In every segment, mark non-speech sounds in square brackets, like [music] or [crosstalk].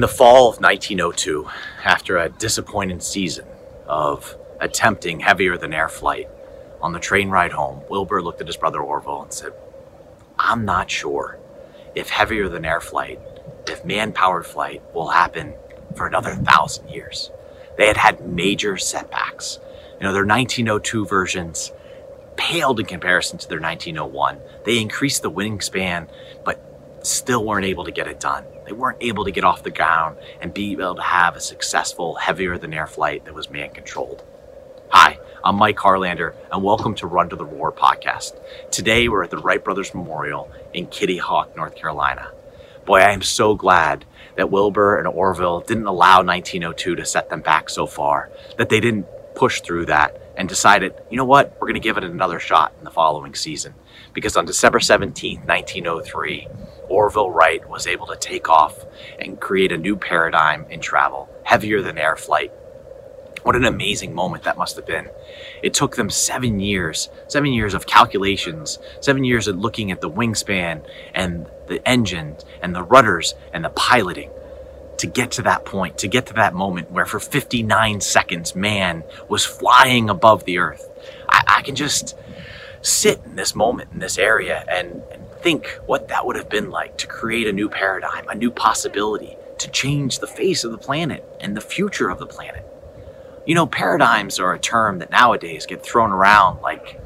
In the fall of 1902, after a disappointing season of attempting heavier than air flight, on the train ride home, Wilbur looked at his brother Orville and said, I'm not sure if heavier than air flight, if man powered flight will happen for another thousand years. They had had major setbacks. You know, their 1902 versions paled in comparison to their 1901. They increased the wingspan, but still weren't able to get it done. They weren't able to get off the ground and be able to have a successful, heavier than air flight that was man controlled. Hi, I'm Mike Harlander, and welcome to Run to the Roar podcast. Today, we're at the Wright Brothers Memorial in Kitty Hawk, North Carolina. Boy, I am so glad that Wilbur and Orville didn't allow 1902 to set them back so far, that they didn't push through that and decided, you know what, we're going to give it another shot in the following season. Because on December 17, 1903, Orville Wright was able to take off and create a new paradigm in travel, heavier than air flight. What an amazing moment that must have been. It took them seven years, seven years of calculations, seven years of looking at the wingspan and the engine and the rudders and the piloting to get to that point, to get to that moment where for 59 seconds man was flying above the earth. I, I can just sit in this moment in this area and, and think what that would have been like to create a new paradigm, a new possibility, to change the face of the planet and the future of the planet. You know, paradigms are a term that nowadays get thrown around like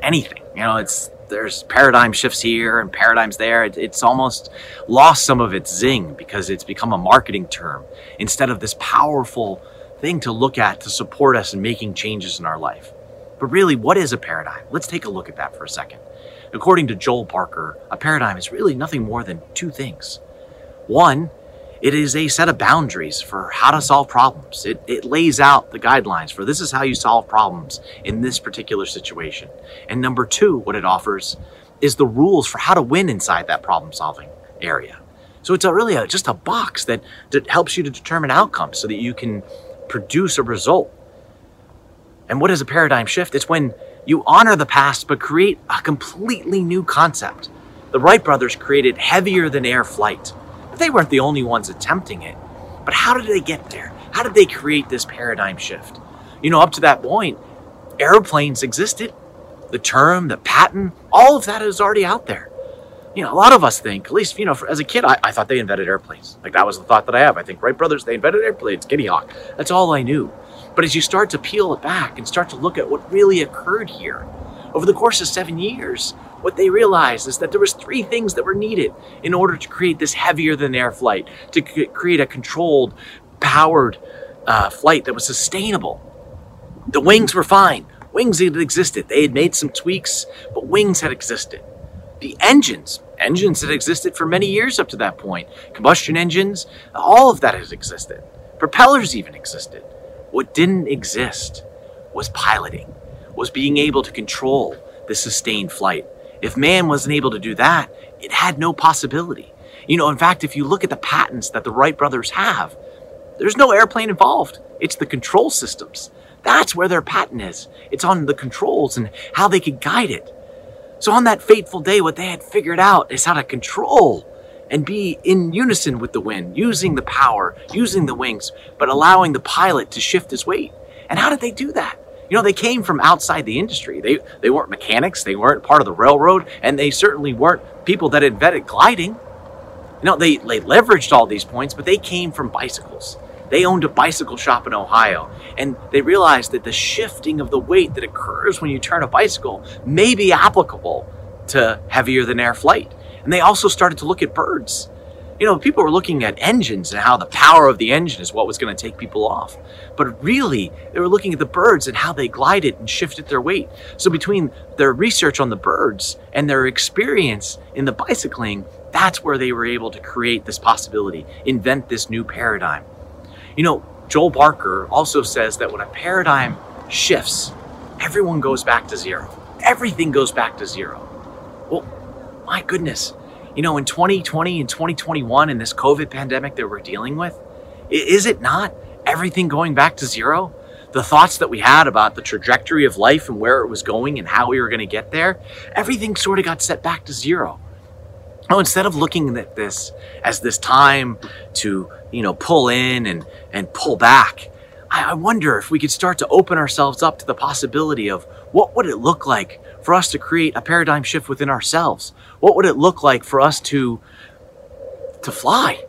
anything. You know, it's there's paradigm shifts here and paradigms there. It, it's almost lost some of its zing because it's become a marketing term instead of this powerful thing to look at to support us in making changes in our life. But really, what is a paradigm? Let's take a look at that for a second. According to Joel Barker, a paradigm is really nothing more than two things. One it is a set of boundaries for how to solve problems. It, it lays out the guidelines for this is how you solve problems in this particular situation. And number two, what it offers is the rules for how to win inside that problem solving area. So it's a really a, just a box that, that helps you to determine outcomes so that you can produce a result. And what is a paradigm shift? It's when you honor the past but create a completely new concept. The Wright brothers created heavier than air flight they weren't the only ones attempting it. But how did they get there? How did they create this paradigm shift? You know, up to that point, airplanes existed. The term, the patent, all of that is already out there. You know, a lot of us think, at least, you know, for, as a kid, I, I thought they invented airplanes. Like that was the thought that I have. I think Wright brothers, they invented airplanes, Kitty Hawk. That's all I knew. But as you start to peel it back and start to look at what really occurred here, over the course of seven years, what they realized is that there was three things that were needed in order to create this heavier than air flight, to create a controlled, powered uh, flight that was sustainable. The wings were fine. Wings had existed. They had made some tweaks, but wings had existed. The engines, engines had existed for many years up to that point. Combustion engines, all of that has existed. Propellers even existed. What didn't exist was piloting, was being able to control the sustained flight. If man wasn't able to do that, it had no possibility. You know, in fact, if you look at the patents that the Wright brothers have, there's no airplane involved. It's the control systems. That's where their patent is. It's on the controls and how they could guide it. So on that fateful day, what they had figured out is how to control and be in unison with the wind, using the power, using the wings, but allowing the pilot to shift his weight. And how did they do that? You know, they came from outside the industry. They they weren't mechanics, they weren't part of the railroad, and they certainly weren't people that invented gliding. You know, they, they leveraged all these points, but they came from bicycles. They owned a bicycle shop in Ohio, and they realized that the shifting of the weight that occurs when you turn a bicycle may be applicable to heavier than air flight. And they also started to look at birds you know, people were looking at engines and how the power of the engine is what was going to take people off. But really, they were looking at the birds and how they glided and shifted their weight. So between their research on the birds and their experience in the bicycling, that's where they were able to create this possibility, invent this new paradigm. You know, Joel Barker also says that when a paradigm shifts, everyone goes back to zero. Everything goes back to zero. Well, my goodness, you know, in 2020 and 2021 in this COVID pandemic that we're dealing with, is it not everything going back to zero? The thoughts that we had about the trajectory of life and where it was going and how we were going to get there, everything sort of got set back to zero. Oh, instead of looking at this as this time to, you know, pull in and, and pull back, I, I wonder if we could start to open ourselves up to the possibility of what would it look like for us to create a paradigm shift within ourselves? What would it look like for us to to fly?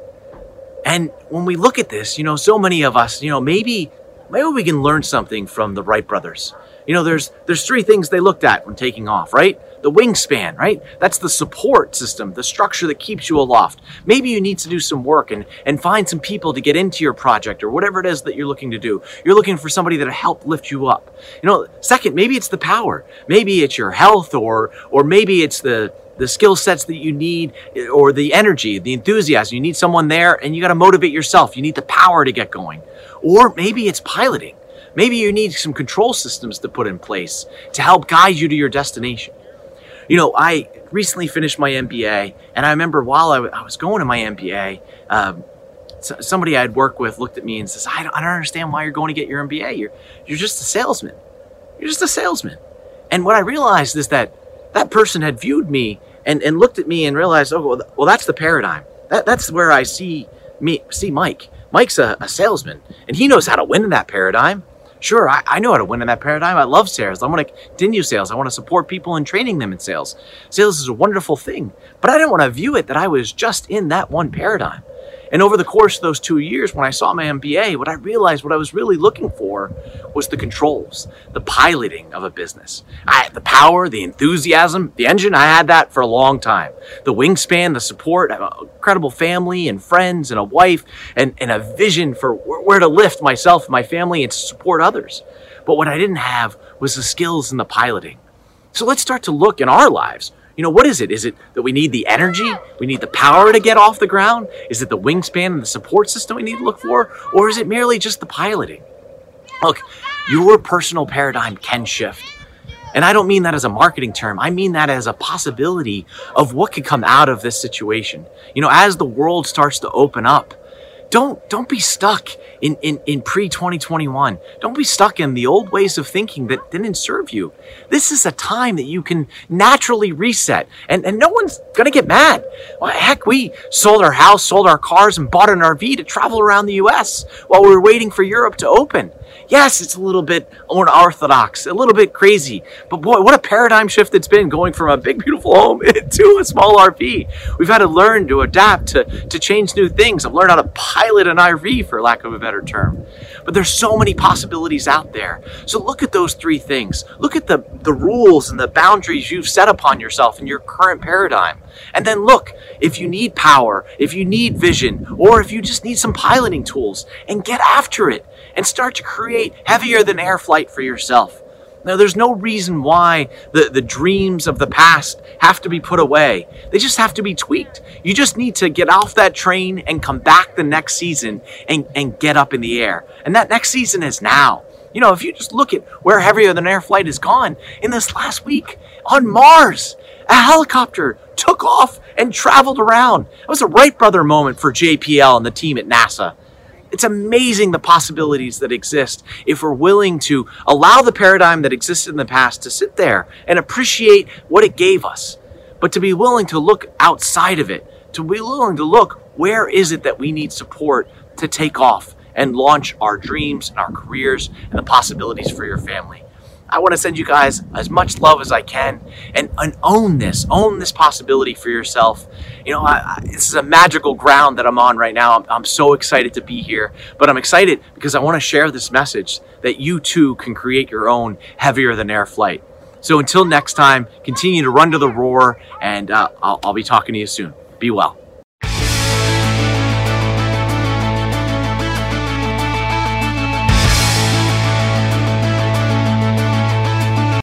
And when we look at this, you know, so many of us, you know, maybe maybe we can learn something from the Wright brothers. You know, there's there's three things they looked at when taking off, right? The wingspan, right? That's the support system, the structure that keeps you aloft. Maybe you need to do some work and, and find some people to get into your project or whatever it is that you're looking to do. You're looking for somebody that'll help lift you up. You know, second, maybe it's the power. Maybe it's your health or or maybe it's the the skill sets that you need eh, or the energy, the enthusiasm. You need someone there and you got to motivate yourself. You need the power to get going. Or maybe it's piloting. Maybe you need some control systems to put in place to help guide you to your destination. You know, I recently finished my MBA, and I remember while I, was going to my MBA, um, somebody I'd worked with looked at me and says, I don't, I don't understand why you're going to get your MBA. You're, you're just a salesman. You're just a salesman. And what I realized is that that person had viewed me and, and looked at me and realized, oh, well, well that's the paradigm. That, that's where I see me, see Mike. Mike's a, a salesman, and he knows how to win in that paradigm. Sure, I, I, know how to win in that paradigm. I love sales. I want to continue sales. I want to support people and training them in sales. Sales is a wonderful thing, but I didn't want to view it that I was just in that one paradigm. And over the course of those two years, when I saw my MBA, what I realized what I was really looking for was the controls, the piloting of a business. I had the power, the enthusiasm, the engine. I had that for a long time. The wingspan, the support, an incredible family and friends and a wife and, and a vision for where to lift myself my family and to support others. But what I didn't have was the skills and the piloting. So let's start to look in our lives you know, what is it? Is it that we need the energy? We need the power to get off the ground? Is it the wingspan and the support system we need to look for? Or is it merely just the piloting? Look, your personal paradigm can shift. And I don't mean that as a marketing term. I mean that as a possibility of what could come out of this situation. You know, as the world starts to open up, don't don't be stuck in in, in pre 2021 don't be stuck in the old ways of thinking that didn't serve you. This is a time that you can naturally reset and and no one's gonna get mad. Well, heck we sold our house sold our cars and bought an rv to travel around the us while we were waiting for europe to open Yes, it's a little bit unorthodox, a little bit crazy, but boy, what a paradigm shift it's been going from a big, beautiful home [laughs] to a small RV. We've had to learn to adapt to, to change new things. I've learned how to pilot an RV, for lack of a better term. But there's so many possibilities out there. So look at those three things. Look at the, the rules and the boundaries you've set upon yourself in your current paradigm. And then look, if you need power, if you need vision, or if you just need some piloting tools, and get after it and start to create heavier than air flight for yourself. Now, there's no reason why the, the dreams of the past have to be put away. They just have to be tweaked. You just need to get off that train and come back the next season and, and get up in the air. And that next season is now. You know, if you just look at where heavier than air flight has gone in this last week on Mars, a helicopter took off and traveled around. It was a Wright brother moment for JPL and the team at NASA. It's amazing the possibilities that exist if we're willing to allow the paradigm that existed in the past to sit there and appreciate what it gave us, but to be willing to look outside of it, to be willing to look where is it that we need support to take off and launch our dreams and our careers and the possibilities for your family. I want to send you guys as much love as I can and, and own this, own this possibility for yourself. You know, I, I, this is a magical ground that I'm on right now. I'm, I'm so excited to be here, but I'm excited because I want to share this message that you too can create your own heavier than air flight. So until next time, continue to run to the roar, and uh, I'll, I'll be talking to you soon. Be well.